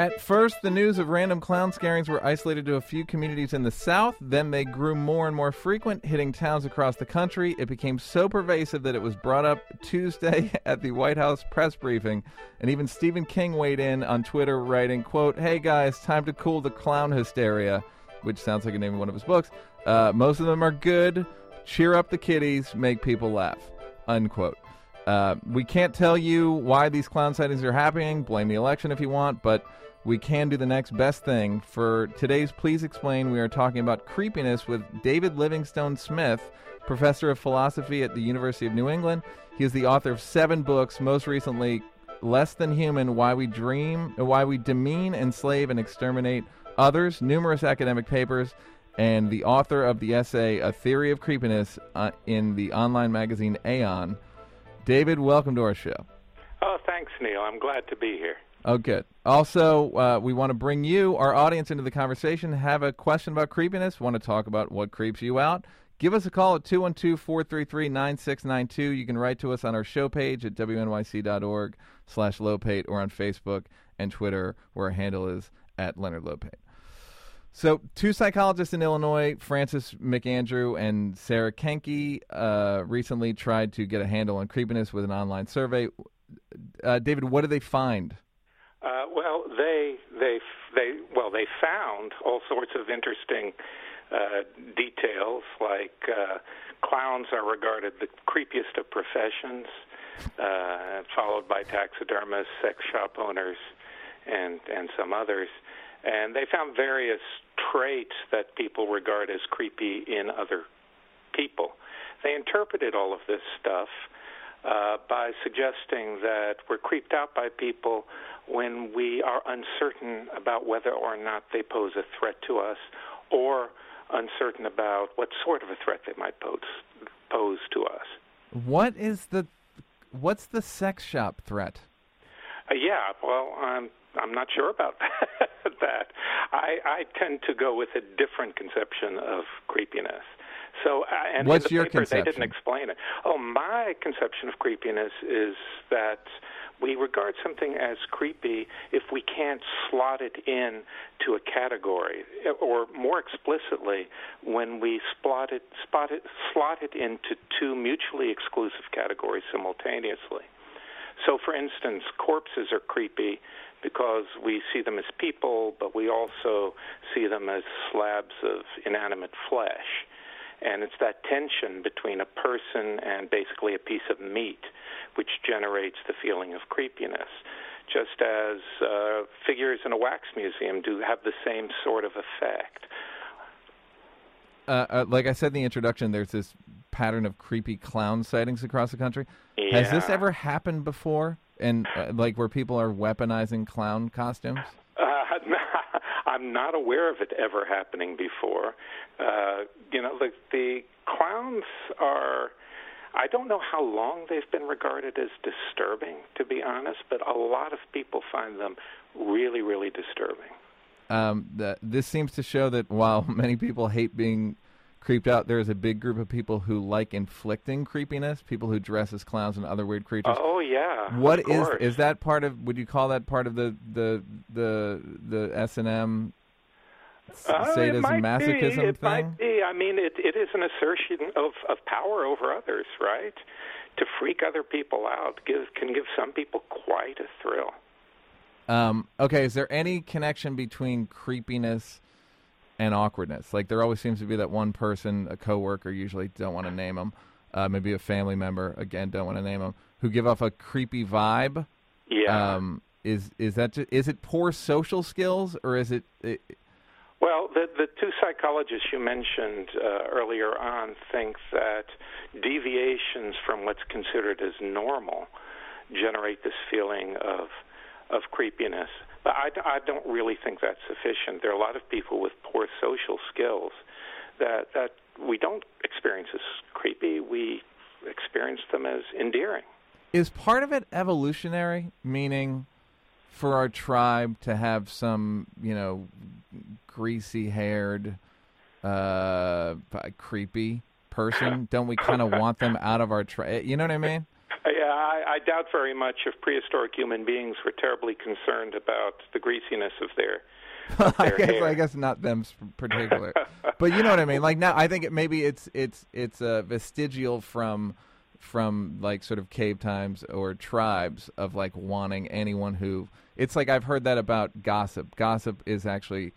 At first, the news of random clown scarings were isolated to a few communities in the South. Then they grew more and more frequent, hitting towns across the country. It became so pervasive that it was brought up Tuesday at the White House press briefing. And even Stephen King weighed in on Twitter, writing, quote, Hey guys, time to cool the clown hysteria, which sounds like a name of one of his books. Uh, most of them are good. Cheer up the kiddies, make people laugh. Unquote. Uh, we can't tell you why these clown sightings are happening. Blame the election if you want, but we can do the next best thing. For today's Please Explain, we are talking about creepiness with David Livingstone Smith, professor of philosophy at the University of New England. He is the author of seven books, most recently, Less Than Human Why We Dream, Why We Demean, Enslave, and Exterminate Others, numerous academic papers, and the author of the essay A Theory of Creepiness uh, in the online magazine Aeon. David, welcome to our show. Oh, thanks, Neil. I'm glad to be here. Oh, good. Also, uh, we want to bring you, our audience, into the conversation. Have a question about creepiness? Want to talk about what creeps you out? Give us a call at 212 433 9692. You can write to us on our show page at wnyc.org slash Lopate or on Facebook and Twitter, where our handle is at Leonard Lopate. So, two psychologists in Illinois, Francis McAndrew and Sarah Koehnke, uh, recently tried to get a handle on creepiness with an online survey. Uh, David, what did they find? Uh, well, they they they well they found all sorts of interesting uh, details, like uh, clowns are regarded the creepiest of professions, uh, followed by taxidermists, sex shop owners, and and some others. And they found various traits that people regard as creepy in other people. They interpreted all of this stuff uh, by suggesting that we're creeped out by people when we are uncertain about whether or not they pose a threat to us or uncertain about what sort of a threat they might pose pose to us. What is the what's the sex shop threat? Uh, yeah, well, I'm I'm not sure about that. I I tend to go with a different conception of creepiness. So, uh, and what's your paper, conception? They didn't explain it. Oh, my conception of creepiness is that we regard something as creepy if we can't slot it in to a category, or more explicitly, when we spot it, spot it, slot it into two mutually exclusive categories simultaneously. So, for instance, corpses are creepy because we see them as people, but we also see them as slabs of inanimate flesh. And it's that tension between a person and basically a piece of meat which generates the feeling of creepiness. Just as uh, figures in a wax museum do have the same sort of effect. Uh, uh, like I said in the introduction, there's this pattern of creepy clown sightings across the country. Yeah. Has this ever happened before? And uh, like where people are weaponizing clown costumes? I'm not aware of it ever happening before. Uh, you know, the, the clowns are. I don't know how long they've been regarded as disturbing, to be honest, but a lot of people find them really, really disturbing. Um, the, this seems to show that while many people hate being creeped out, there is a big group of people who like inflicting creepiness. People who dress as clowns and other weird creatures. Oh yeah. What is is that part of? Would you call that part of the the the the S and M Uh, sadism it masochism be. It thing? might be. I mean, it it is an assertion of of power over others, right? To freak other people out give, can give some people quite a thrill. Um, okay, is there any connection between creepiness and awkwardness? Like there always seems to be that one person, a coworker, usually don't want to name them, uh, maybe a family member, again don't want to name them, who give off a creepy vibe. Yeah. Um, is is that is it poor social skills or is it, it Well, the the two psychologists you mentioned uh, earlier on think that deviations from what's considered as normal generate this feeling of of creepiness. But I, I don't really think that's sufficient. There are a lot of people with poor social skills that that we don't experience as creepy. We experience them as endearing. Is part of it evolutionary? Meaning, for our tribe to have some, you know, greasy-haired, uh, creepy person, don't we kind of want them out of our tribe? You know what I mean? Yeah, I, I, doubt very much if prehistoric human beings were terribly concerned about the greasiness of their. I guess hair. I guess not them particular, but you know what I mean. Like now, I think it, maybe it's it's it's uh, vestigial from from like sort of cave times or tribes of like wanting anyone who. It's like I've heard that about gossip. Gossip is actually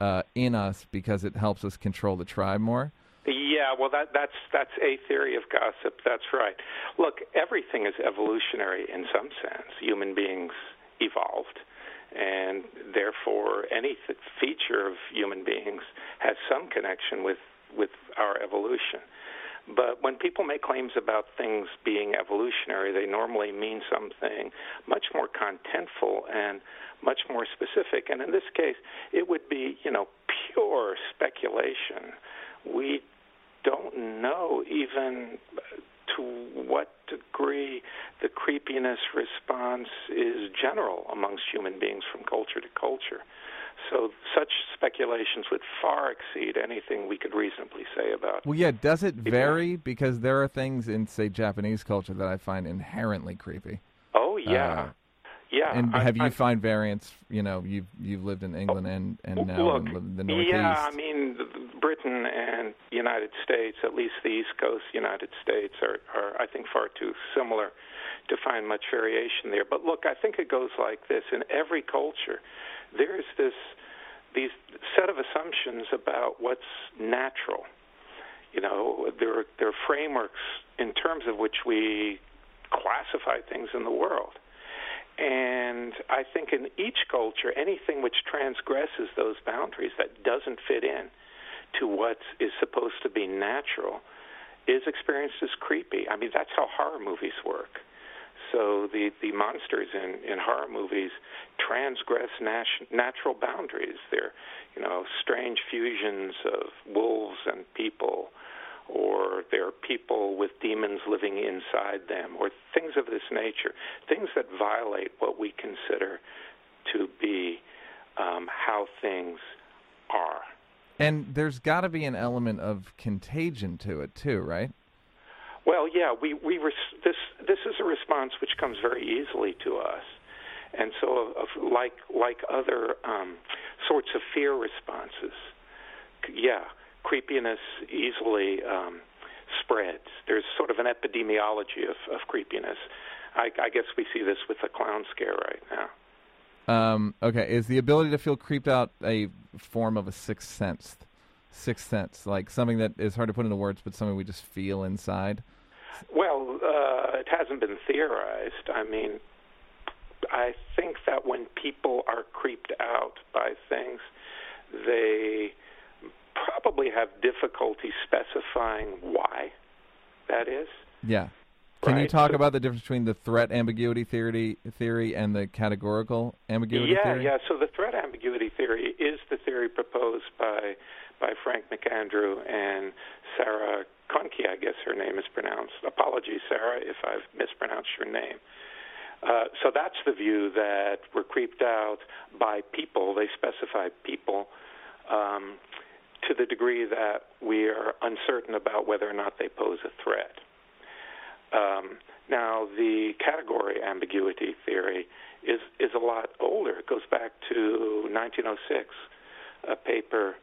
uh, in us because it helps us control the tribe more. Yeah, well, that, that's that's a theory of gossip. That's right. Look, everything is evolutionary in some sense. Human beings evolved, and therefore, any th- feature of human beings has some connection with with our evolution. But when people make claims about things being evolutionary, they normally mean something much more contentful and much more specific. And in this case, it would be, you know, pure speculation. We don't know even to what degree the creepiness response is general amongst human beings from culture to culture. So such speculations would far exceed anything we could reasonably say about. Well, yeah, does it vary? Because there are things in, say, Japanese culture that I find inherently creepy. Oh yeah, Uh, yeah. And I- have you I- find variants? You know, you've you've lived in England and and now Look, in the- the Northeast. Yeah, I mean, Britain and United States, at least the East Coast United States, are, are I think far too similar to find much variation there. But look, I think it goes like this: in every culture, there is this these set of assumptions about what's natural. You know, there are, there are frameworks in terms of which we classify things in the world. And I think in each culture, anything which transgresses those boundaries that doesn't fit in to what is supposed to be natural is experienced as creepy. I mean, that's how horror movies work. So the, the monsters in, in horror movies transgress nat- natural boundaries. They're, you know, strange fusions of wolves and people, or they're people with demons living inside them, or things of this nature, things that violate what we consider to be um, how things are. And there's got to be an element of contagion to it too, right? Well, yeah, we we this this is a response which comes very easily to us, and so of like like other um, sorts of fear responses, yeah, creepiness easily um, spreads. There's sort of an epidemiology of, of creepiness. I, I guess we see this with the clown scare right now. Um, okay, is the ability to feel creeped out a form of a sixth sense? Sixth sense, like something that is hard to put into words, but something we just feel inside. Well, uh, it hasn't been theorized. I mean, I think that when people are creeped out by things, they probably have difficulty specifying why that is. Yeah. Can you talk so- about the difference between the threat ambiguity theory theory and the categorical ambiguity yeah, theory? Yeah, yeah. So the threat ambiguity theory is the theory proposed by by Frank McAndrew and Sarah Koehnke, I guess her name is pronounced. Apologies, Sarah, if I've mispronounced your name. Uh, so that's the view that we're creeped out by people. They specify people um, to the degree that we are uncertain about whether or not they pose a threat. Um, now, the category ambiguity theory is is a lot older. It goes back to 1906, a paper,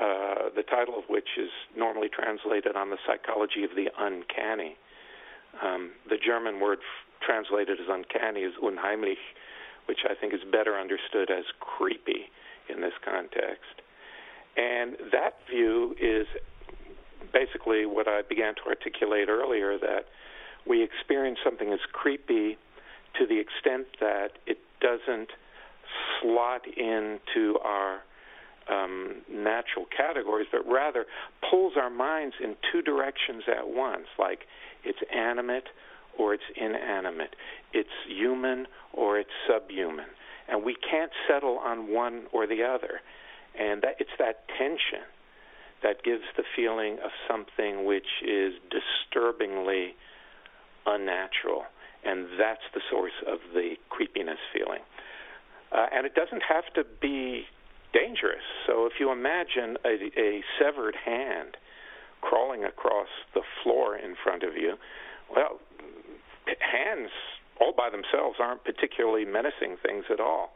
uh, the title of which is normally translated on the psychology of the uncanny. Um, the German word f- translated as uncanny is unheimlich, which I think is better understood as creepy in this context. And that view is basically what I began to articulate earlier that we experience something as creepy to the extent that it doesn't slot into our um, natural categories, but rather pulls our minds in two directions at once, like it's animate or it's inanimate, it's human or it's subhuman, and we can't settle on one or the other, and that it's that tension that gives the feeling of something which is disturbingly unnatural, and that's the source of the creepiness feeling. Uh, and it doesn't have to be dangerous. So if you imagine a, a severed hand crawling across the floor in front of you, well, hands all by themselves aren't particularly menacing things at all.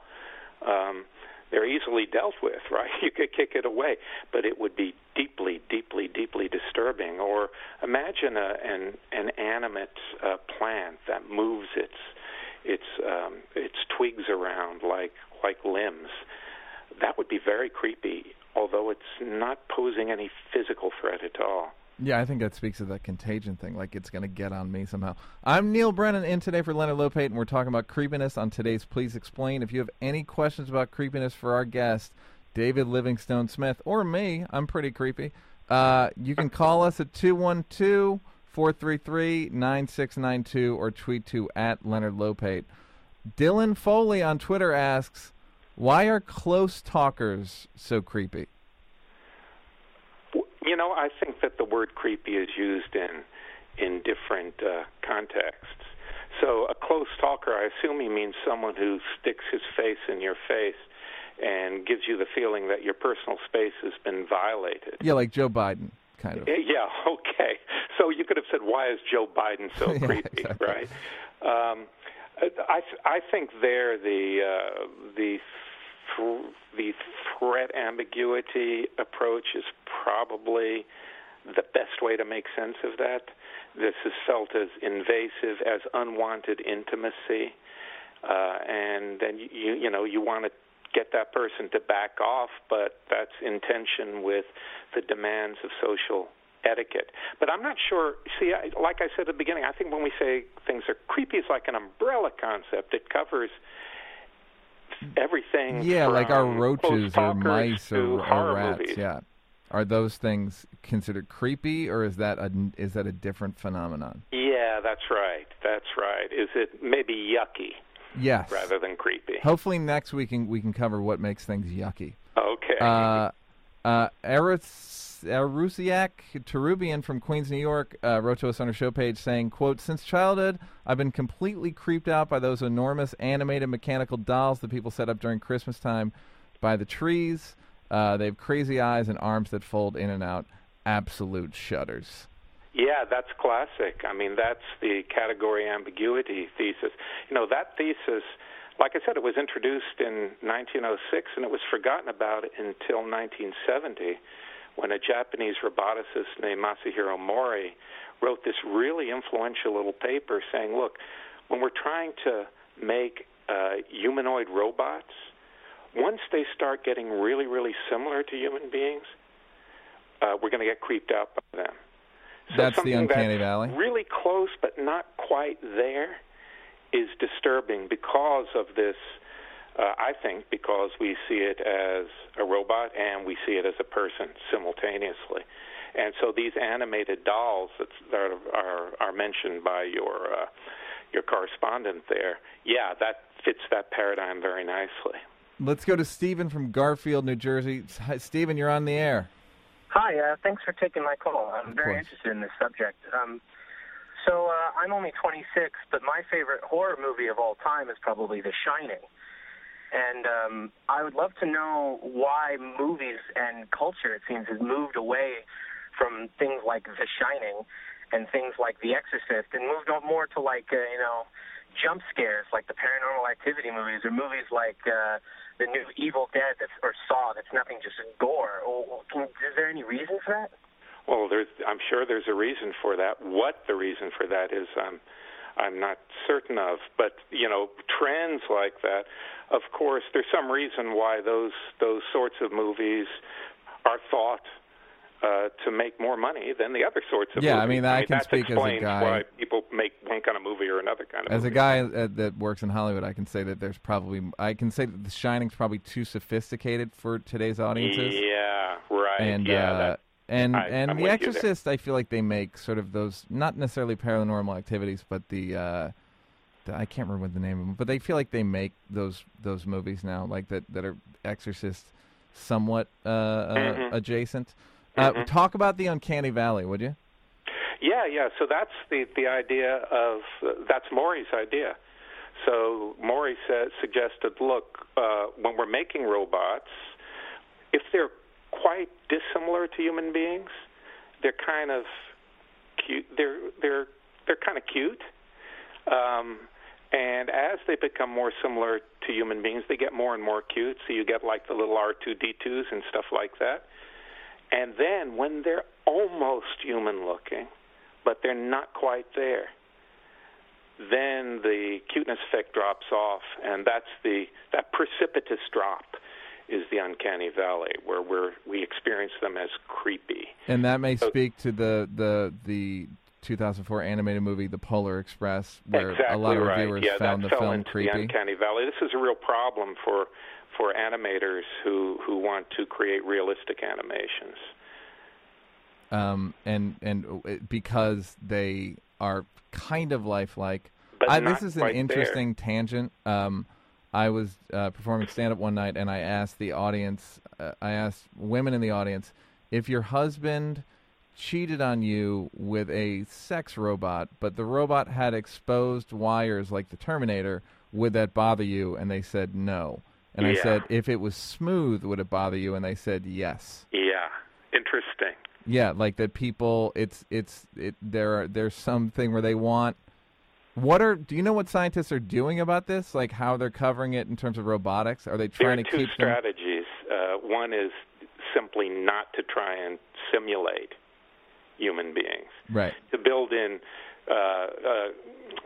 Um, they're easily dealt with, right? You could kick it away, but it would be deeply, deeply, deeply disturbing. Or imagine a, an an animate uh, plant that moves its its um, its twigs around like like limbs. That would be very creepy, although it's not posing any physical threat at all. Yeah, I think that speaks to that contagion thing. Like it's going to get on me somehow. I'm Neil Brennan in today for Leonard Lopate, and we're talking about creepiness on today's Please Explain. If you have any questions about creepiness for our guest, David Livingstone Smith, or me, I'm pretty creepy. Uh, you can call us at 212 433 9692 or tweet to at Leonard Lopate. Dylan Foley on Twitter asks, Why are close talkers so creepy? You know, I think that the word creepy is used in in different uh, contexts. So a close talker, I assume he means someone who sticks his face in your face and gives you the feeling that your personal space has been violated. Yeah, like Joe Biden, kind of. Yeah, okay. So you could have said, "Why is Joe Biden so yeah, creepy?" Exactly. Right? Um, I I think there the uh, the the threat ambiguity approach is probably the best way to make sense of that. This is felt as invasive, as unwanted intimacy, uh, and then you you know you want to get that person to back off, but that's in tension with the demands of social etiquette. But I'm not sure. See, I, like I said at the beginning, I think when we say things are creepy, it's like an umbrella concept. It covers everything. Yeah, like our roaches or mice or, or rats. movies. Yeah, are those things considered creepy, or is that a is that a different phenomenon? Yeah, that's right. That's right. Is it maybe yucky Yes. rather than creepy? Hopefully next week can, we can cover what makes things yucky. Okay. Uh, uh, Eris, Erusiak Terubian from Queens, New York, uh, wrote to us on our show page saying, quote, Since childhood, I've been completely creeped out by those enormous animated mechanical dolls that people set up during Christmas time by the trees. Uh, they have crazy eyes and arms that fold in and out. Absolute shudders. Yeah, that's classic. I mean, that's the category ambiguity thesis. You know, that thesis, like I said, it was introduced in 1906 and it was forgotten about until 1970 when a Japanese roboticist named Masahiro Mori wrote this really influential little paper saying, look, when we're trying to make uh, humanoid robots, once they start getting really, really similar to human beings, uh, we're going to get creeped out by them. So That's the uncanny that's valley? Really close, but not quite there, is disturbing because of this. Uh, I think because we see it as a robot and we see it as a person simultaneously, and so these animated dolls that are are, are mentioned by your uh, your correspondent there, yeah, that fits that paradigm very nicely. Let's go to Stephen from Garfield, New Jersey. Hi, Stephen, you're on the air. Hi, uh, thanks for taking my call. I'm Of very course. interested in this subject. Um, so uh, I'm only 26, but my favorite horror movie of all time is probably The Shining. And um, I would love to know why movies and culture, it seems, has moved away from things like The Shining and things like The Exorcist and moved on more to like, uh, you know, jump scares like the paranormal activity movies or movies like uh, the new Evil Dead that's, or Saw that's nothing just gore. Or, can, is there any reason for that? Well, there's, I'm sure there's a reason for that. What the reason for that is, I'm, I'm not certain of. But you know, trends like that. Of course, there's some reason why those those sorts of movies are thought uh, to make more money than the other sorts of movies. Yeah, I movies. mean, I can that speak as a guy- why people make one kind of movie or another kind of As a guy uh, that works in Hollywood, I can say that there's probably I can say that The Shining's probably too sophisticated for today's audiences. Yeah, right. And yeah, uh, that, and I- and I'm The. Exorcist, I feel like they make sort of those not necessarily paranormal activities, but the, uh, the I can't remember what the name of them, but they feel like they make those those movies now, like that that are Exorcist somewhat uh, uh, Mhm. adjacent. Uh, Mhm. Talk about the uncanny valley, would you? Yeah, yeah. So that's the the idea of uh, that's Mori's idea. So Maury said, suggested, look, uh, when we're making robots, if they're quite dissimilar to human beings, they're kind of cute. They're they're they're kind of cute. Um, And as they become more similar to human beings, they get more and more cute. So you get like the little R2D2s and stuff like that. And then when they're almost human looking, but they're not quite there, then the cuteness effect drops off, and that's the that precipitous drop is the uncanny valley where we're we experience them as creepy. And that may so, speak to the the the 2004 animated movie The Polar Express, where exactly a lot of right. reviewers yeah, found the film creepy. The uncanny valley. This is a real problem for for animators who who want to create realistic animations. Um, and and uh, because they are kind of lifelike. But I, this is an interesting tangent. Um, I was uh, performing stand up one night, and I asked the audience, uh, I asked women in the audience, if your husband cheated on you with a sex robot, but the robot had exposed wires like the Terminator, would that bother you? And they said no. And yeah. I said, if it was smooth, would it bother you? And they said yes. Yeah, interesting. Yeah, like that people it's it's it there are there's something where they want what are do you know what scientists are doing about this? Like how they're covering it in terms of robotics? Are they trying there to are two keep strategies. Uh, one is simply not to try and simulate human beings. Right. To build in uh, uh,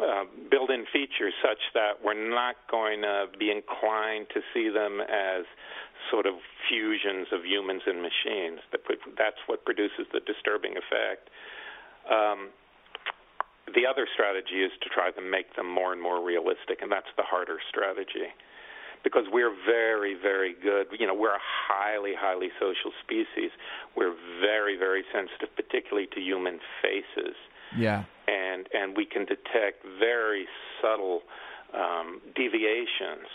uh, build in features such that we're not going to be inclined to see them as sort of fusions of humans and machines. That's what produces the disturbing effect. Um, the other strategy is to try to make them more and more realistic, and that's the harder strategy. Because we're very, very good. You know, we're a highly, highly social species. We're very, very sensitive, particularly to human faces. Yeah. And and we can detect very subtle um, deviations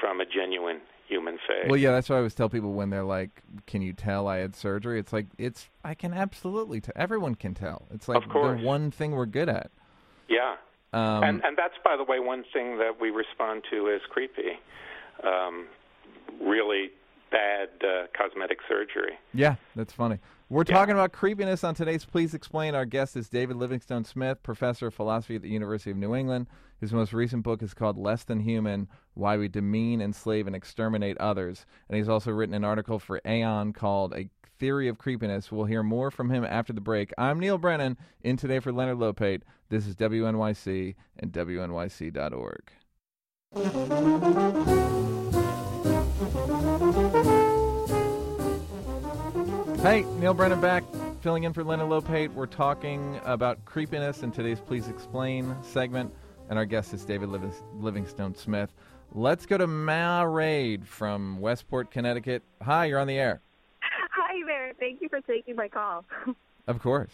from a genuine human face. Well, yeah, that's why I always tell people when they're like, "Can you tell I had surgery?" It's like it's I can absolutely tell. Everyone can tell. It's like the one thing we're good at. Yeah. Um, and and that's by the way one thing that we respond to is creepy. Um, really bad uh, cosmetic surgery. Yeah, that's funny. We're Yeah. talking about creepiness on today's Please Explain. Our guest is David Livingstone Smith, professor of philosophy at the University of New England. His most recent book is called Less Than Human Why We Demean, Enslave, and Exterminate Others. And he's also written an article for Aeon called A Theory of Creepiness. We'll hear more from him after the break. I'm Neil Brennan, in today for Leonard Lopate. This is WNYC and WNYC.org. Hey, Neil Brennan back, filling in for Leonard Lopate. We're talking about creepiness in today's Please Explain segment, and our guest is David Living- Livingstone Smith. Let's go to Ma Raid from Westport, Connecticut. Hi, you're on the air. Hi there. Thank you for taking my call. Of course.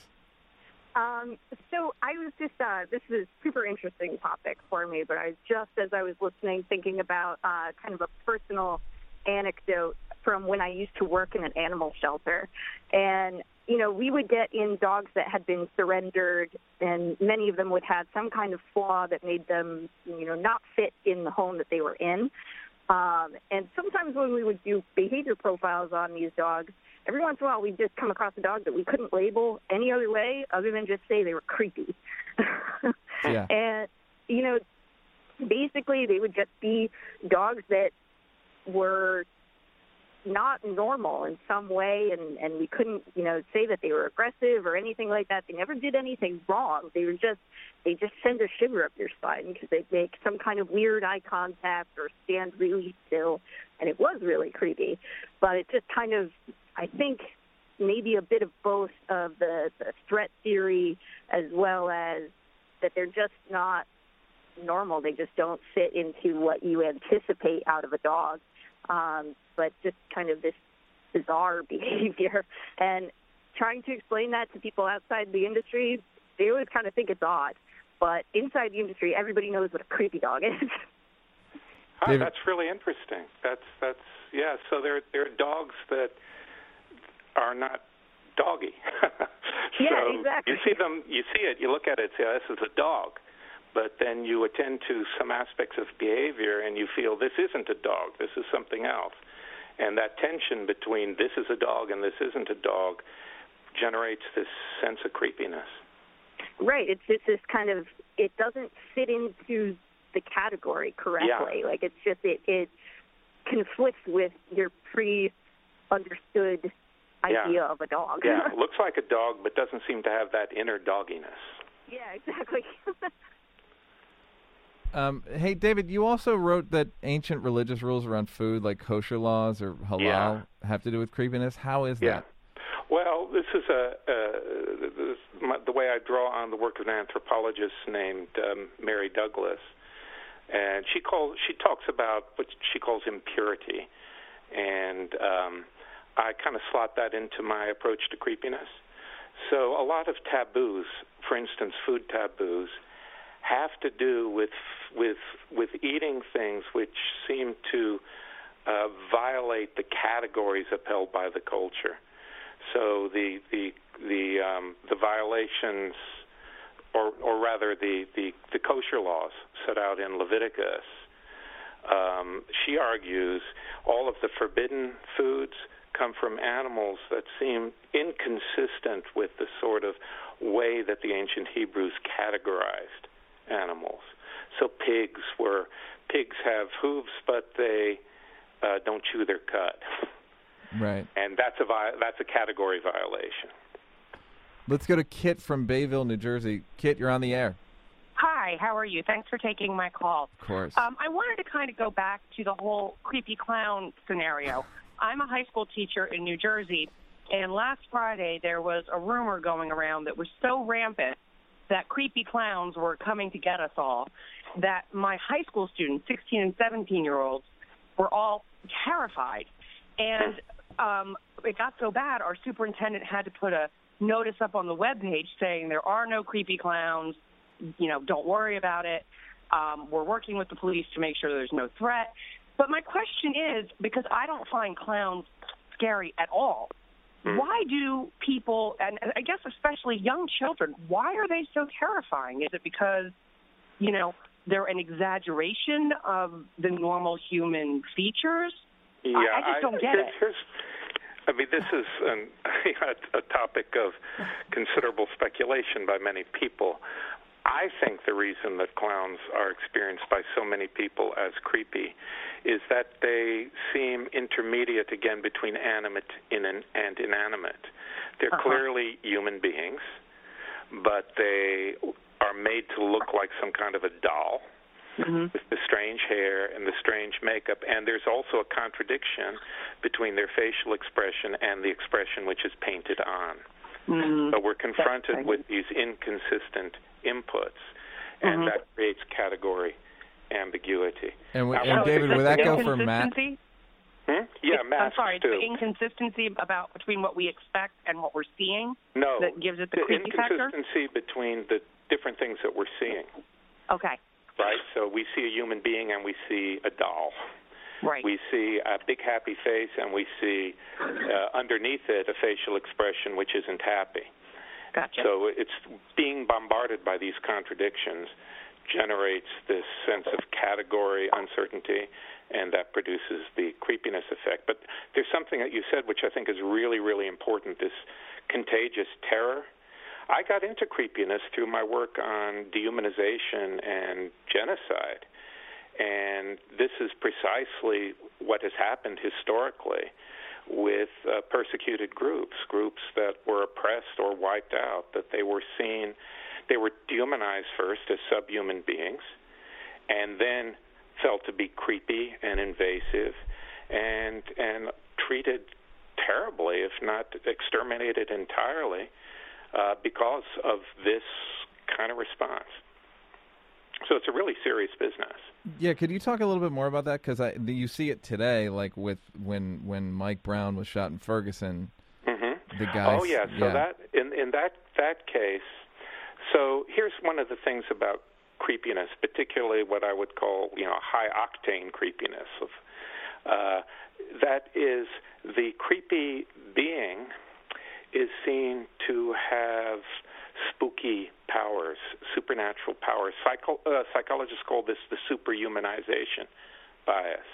Um, so I was just, uh, this is a super interesting topic for me, but I was just, as I was listening, thinking about uh, kind of a personal anecdote from when I used to work in an animal shelter. And, you know, we would get in dogs that had been surrendered, and many of them would have some kind of flaw that made them, you know, not fit in the home that they were in. Um, and sometimes when we would do behavior profiles on these dogs, every once in a while we'd just come across a dog that we couldn't label any other way other than just say they were creepy. Yeah. And, you know, basically they would just be dogs that were not normal in some way and and we couldn't you know say that they were aggressive or anything like that. They never did anything wrong. They were just they just send a shiver up your spine because they make some kind of weird eye contact or stand really still and it was really creepy. But it just kind of i think maybe a bit of both of the, the threat theory as well as that they're just not normal. They just don't fit into what you anticipate out of a dog um, but just kind of this bizarre behavior. And trying to explain that to people outside the industry, they always kind of think it's odd. But inside the industry, everybody knows what a creepy dog is. David- that's really interesting. That's that's yeah. So there there are dogs that are not doggy. Yeah, so exactly. You see them, you see it, you look at it, say, oh, this is a dog. But then you attend to some aspects of behavior and you feel this isn't a dog, this is something else. And that tension between this is a dog and this isn't a dog generates this sense of creepiness. Right. It's just this kind of it doesn't fit into the category correctly. Yeah. Like it's just it it conflicts with your pre understood idea yeah. of a dog. yeah, looks like a dog but doesn't seem to have that inner dogginess. Yeah, exactly. Um, hey, David, you also wrote that ancient religious rules around food, like kosher laws or halal, yeah. have to do with creepiness. How is yeah. that? Well, this is a, this, my, the way I draw on the work of an anthropologist named um, Mary Douglas, and she calls she talks about what she calls impurity, and um, I kind of slot that into my approach to creepiness. So a lot of taboos, for instance, food taboos have to do with with with eating things which seem to uh, violate the categories upheld by the culture. So the the the um, the violations, or or rather the, the the kosher laws set out in Leviticus. Um, she argues all of the forbidden foods come from animals that seem inconsistent with the sort of way that the ancient Hebrews categorized animals. So pigs were pigs have hooves, but they uh, don't chew their cud. Right. And that's a vi- that's a category violation. Let's go to Kit from Bayville, New Jersey. Kit, you're on the air. Hi, how are you? Thanks for taking my call. Of course. Um, I wanted to kind of go back to the whole creepy clown scenario. I'm a high school teacher in New Jersey, and last Friday there was a rumor going around that was so rampant that creepy clowns were coming to get us all, that my high school students, 16 and 17 year olds, were all terrified. And um, it got so bad, our superintendent had to put a notice up on the web page saying there are no creepy clowns. You know, don't worry about it. Um, we're working with the police to make sure there's no threat. But my question is because I don't find clowns scary at all. Mm. Why do people, and I guess especially young children, why are they so terrifying? Is it because, you know, they're an exaggeration of the normal human features? Yeah, I, I just don't I, get it. I mean, this is an, a topic of considerable speculation by many people. I think the reason that clowns are experienced by so many people as creepy is that they seem intermediate again between animate and inanimate. They're uh-huh. clearly human beings, but they are made to look like some kind of a doll. Mm-hmm. With the strange hair and the strange makeup, and there's also a contradiction between their facial expression and the expression which is painted on. Mm-hmm. So we're confronted with these inconsistent inputs, and mm-hmm. that creates category ambiguity. And, w- Now, and David, would that go for Matt? Hmm? Yeah, I'm sorry, too. the inconsistency about between what we expect and what we're seeing no, that gives it the, the creepy factor. inconsistency between the different things that we're seeing. Okay. Right. So we see a human being and we see a doll. Right. We see a big happy face and we see uh, underneath it a facial expression which isn't happy. Gotcha. So it's being bombarded by these contradictions generates this sense of category uncertainty, and that produces the creepiness effect. But there's something that you said which I think is really, really important this contagious terror. I got into creepiness through my work on dehumanization and genocide. And this is precisely what has happened historically with uh, persecuted groups, groups that were oppressed or wiped out, that they were seen they were dehumanized first as subhuman beings, and then felt to be creepy and invasive, and and treated terribly, if not exterminated entirely, uh, because of this kind of response. So it's a really serious business. Yeah, could you talk a little bit more about that? Because I you see it today, like with when when Mike Brown was shot in Ferguson. Mm-hmm. The guy. Oh yeah. So yeah. that in in that that case, so here's one of the things about creepiness, particularly what I would call, you know, high octane creepiness. Of uh, that is the creepy being is seen to have spooky powers, supernatural powers. Psycho- uh, psychologists call this the superhumanization bias.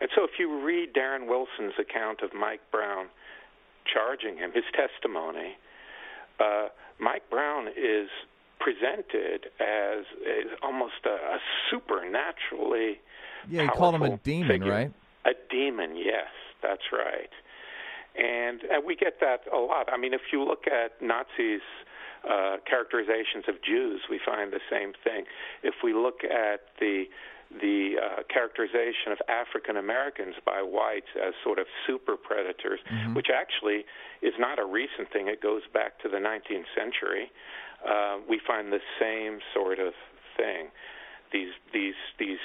And so, if you read Darren Wilson's account of Mike Brown charging him, his testimony, uh, Mike Brown is presented as, as almost a, a supernaturally yeah, you called him a demon, figure. right? A demon, yes, that's right. And, and we get that a lot. I mean, if you look at Nazis' uh, characterizations of Jews, we find the same thing. If we look at the the uh, characterization of African Americans by whites as sort of super predators, mm-hmm. which actually is not a recent thing. It goes back to the 19th century. Uh, we find the same sort of thing. These these these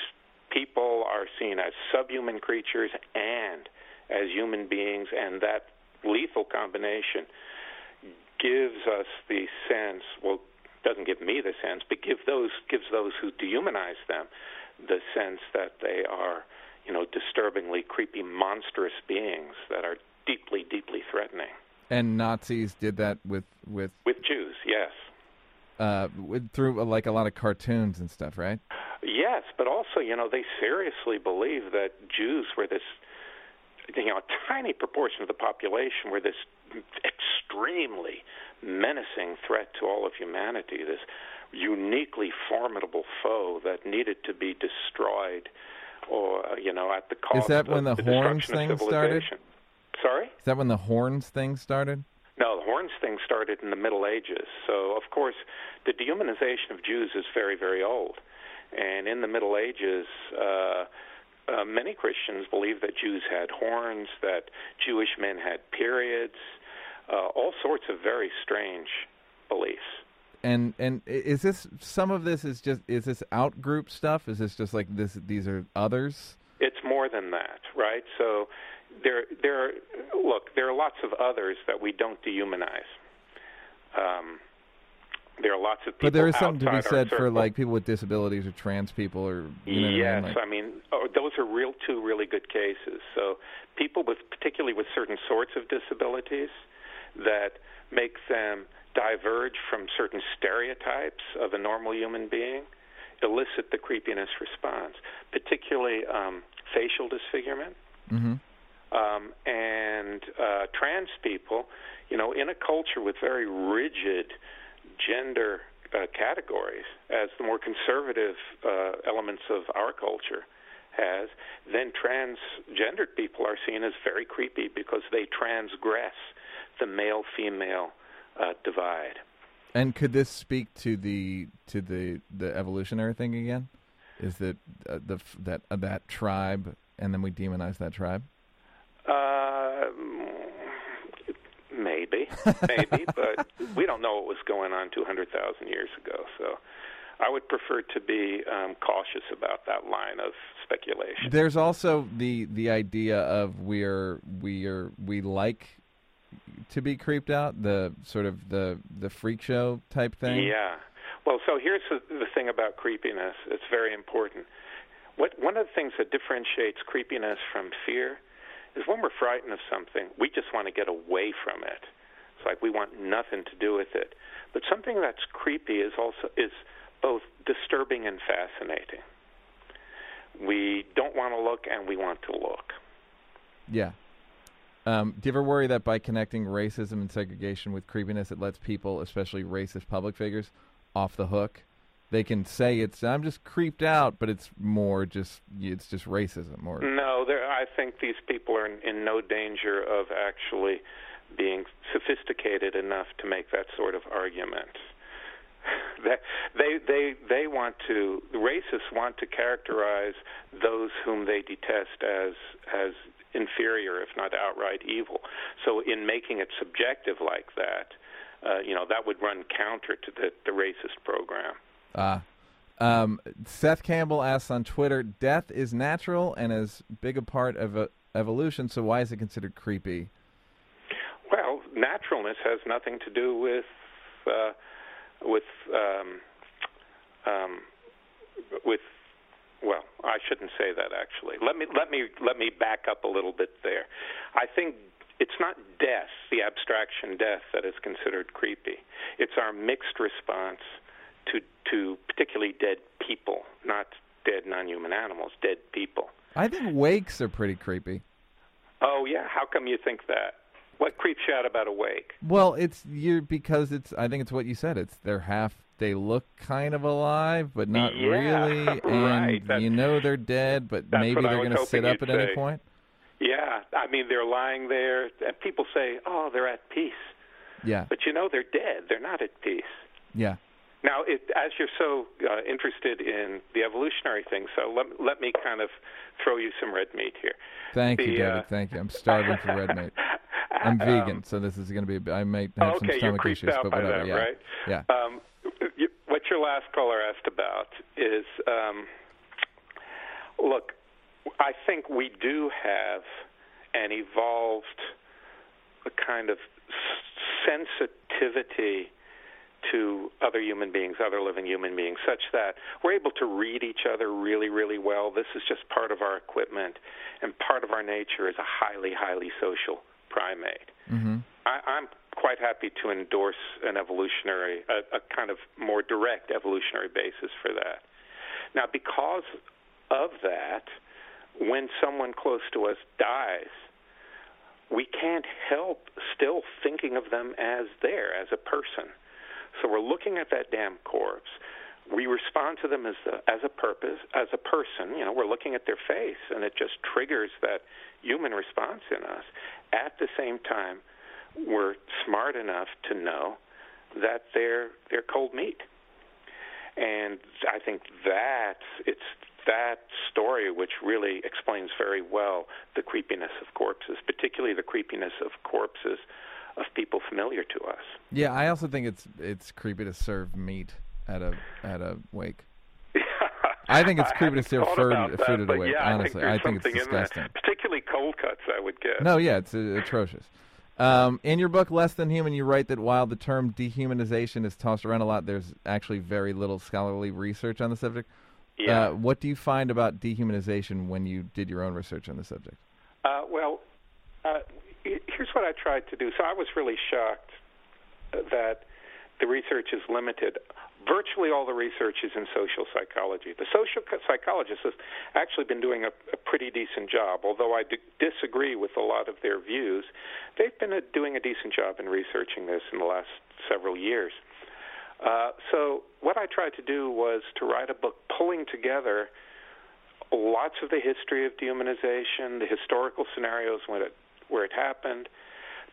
people are seen as subhuman creatures and as human beings, and that lethal combination gives us the sense. Well, doesn't give me the sense, but give those gives those who dehumanize them the sense that they are, you know, disturbingly creepy, monstrous beings that are deeply, deeply threatening. And Nazis did that with with with Jews, yes. Uh, with, through uh, like a lot of cartoons and stuff, right? Yes, but also, you know, they seriously believe that Jews were this, you know, a tiny proportion of the population were this extremely menacing threat to all of humanity. This uniquely formidable foe that needed to be destroyed, or you know, at the cost. Is that when the, the, horns thing started? Sorry. Is that when the horns thing started? No, the horns thing started in the Middle Ages. So, of course, the dehumanization of Jews is very, very old. And in the Middle Ages, uh, uh, many Christians believed that Jews had horns, that Jewish men had periods, uh, all sorts of very strange beliefs and and is this some of this is just is this out group stuff? Is this just like this? These are others. It's more than that, right? So there there are, look there are lots of others that we don't dehumanize. Um, there are lots of people. But there is something to be said for like people with disabilities or trans people or you know yes, I mean? Like, I mean oh, those are real two really good cases. So people with particularly with certain sorts of disabilities that make them diverge from certain stereotypes of a normal human being elicit the creepiness response, particularly um, facial disfigurement. Mm-hmm. Um, and uh, trans people, you know, in a culture with very rigid gender uh, categories, as the more conservative uh, elements of our culture has, then transgendered people are seen as very creepy because they transgress the male female uh, divide. And could this speak to the to the the evolutionary thing again? Is that uh, the that uh, that tribe, and then we demonize that tribe? Uh, maybe, maybe, but we don't know what was going on two hundred thousand years ago. So, I would prefer to be um, cautious about that line of speculation. There's also the the idea of we're we are we like to be creeped out? The sort of the the freak show type thing. Yeah. Well, so here's the, the thing about creepiness. It's very important. What one of the things that differentiates creepiness from fear is when we're frightened of something, we just want to get away from it. It's like we want nothing to do with it. But something that's creepy is also is both disturbing and fascinating. We don't want to look and we want to look. Yeah. Um, do you ever worry that by connecting racism and segregation with creepiness, it lets people, especially racist public figures, off the hook? They can say it's I'm just creeped out, but it's more just it's just racism. Or no, I think these people are in, in no danger of actually being sophisticated enough to make that sort of argument. they they they want to the racists want to characterize those whom they detest as as inferior, if not outright evil. So, in making it subjective like that, uh, you know, that would run counter to the, the racist program. Ah. Um, Seth Campbell asks on Twitter, "Death is natural and as big a part of a, evolution. So why is it considered creepy?" Well, naturalness has nothing to do with uh, with um, um, with well, I shouldn't say that actually. Let me let me let me back up a little bit there. I think it's not death, the abstraction death, that is considered creepy. It's our mixed response to to particularly dead people, not dead non-human animals, dead people. I think wakes are pretty creepy. Oh yeah, how come you think that? What creeps you out about Awake? Well, it's you because it's. I think it's what you said. It's they're half they look kind of alive, but not Yeah, really, and right. That's- you know they're dead, but maybe they're going to sit up at you'd any point. Yeah, I mean they're lying there, and people say, "Oh, they're at peace," Yeah, but you know they're dead. They're not at peace. yeah. Now, it, as you're so uh, interested in the evolutionary thing, so let, let me kind of throw you some red meat here. Thank you, David. uh, Thank you. I'm starving for red meat. I'm Um, vegan, so this is going to be. I might have some okay, you're stomach issues, but whatever. that, yeah, right? yeah. Um, you, what your last caller asked about is, um, look, I think we do have an evolved kind of sensitivity to other human beings, other living human beings, such that we're able to read each other really, really well. This is just part of our equipment, and part of our nature is a highly, highly social primate. hmm I, I'm quite happy to endorse an evolutionary, a, a kind of more direct evolutionary basis for that. Now, because of that, when someone close to us dies, we can't help still thinking of them as there, as a person. So we're looking at that damn corpse. We respond to them as a, as a purpose, as a person. You know, we're looking at their face, and it just triggers that human response in us. At the same time, we're smart enough to know that they're they're cold meat, and I think that it's that story which really explains very well the creepiness of corpses, particularly the creepiness of corpses of people familiar to us. Yeah, I also think it's it's creepy to serve meat at a at a wake. I think it's creepy to hadn't serve food- that, food at a wake, Yeah, honestly. I I think, think there's it's disgusting. particularly cold cuts. I would guess. No, yeah, it's uh, atrocious. Um, in your book, Less Than Human, you write that while the term dehumanization is tossed around a lot, there's actually very little scholarly research on the subject. Yeah. Uh, what do you find about dehumanization when you did your own research on the subject? Uh, well, uh, here's what I tried to do. So I was really shocked that the research is limited. Virtually all the research is in social psychology. The social psychologists have actually been doing a, a pretty decent job, although I d- disagree with a lot of their views. They've been uh doing a decent job in researching this in the last several years. Uh, so what I tried to do was to write a book pulling together lots of the history of dehumanization, the historical scenarios when it, where it happened,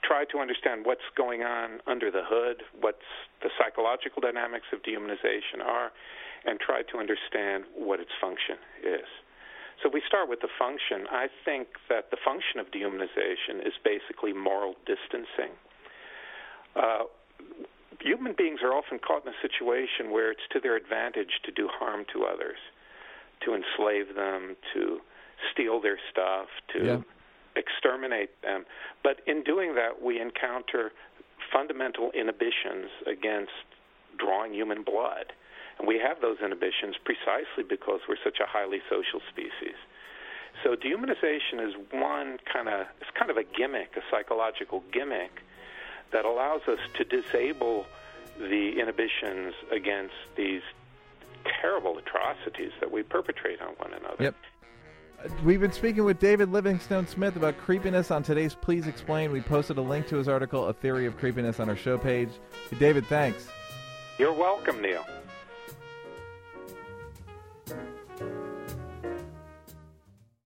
try to understand what's going on under the hood, what's the psychological dynamics of dehumanization are, and try to understand what its function is. So we start with the function. I think that the function of dehumanization is basically moral distancing. Uh, human beings are often caught in a situation where it's to their advantage to do harm to others, to enslave them, to steal their stuff, to Yeah. Exterminate them. But in doing that, we encounter fundamental inhibitions against drawing human blood. And we have those inhibitions precisely because we're such a highly social species. So dehumanization is one kind of it's kind of a gimmick, a psychological gimmick that allows us to disable the inhibitions against these terrible atrocities that we perpetrate on one another. Yep. We've been speaking with David Livingstone Smith about creepiness on today's Please Explain. We posted a link to his article, A Theory of Creepiness, on our show page. David, thanks. You're welcome, Neil.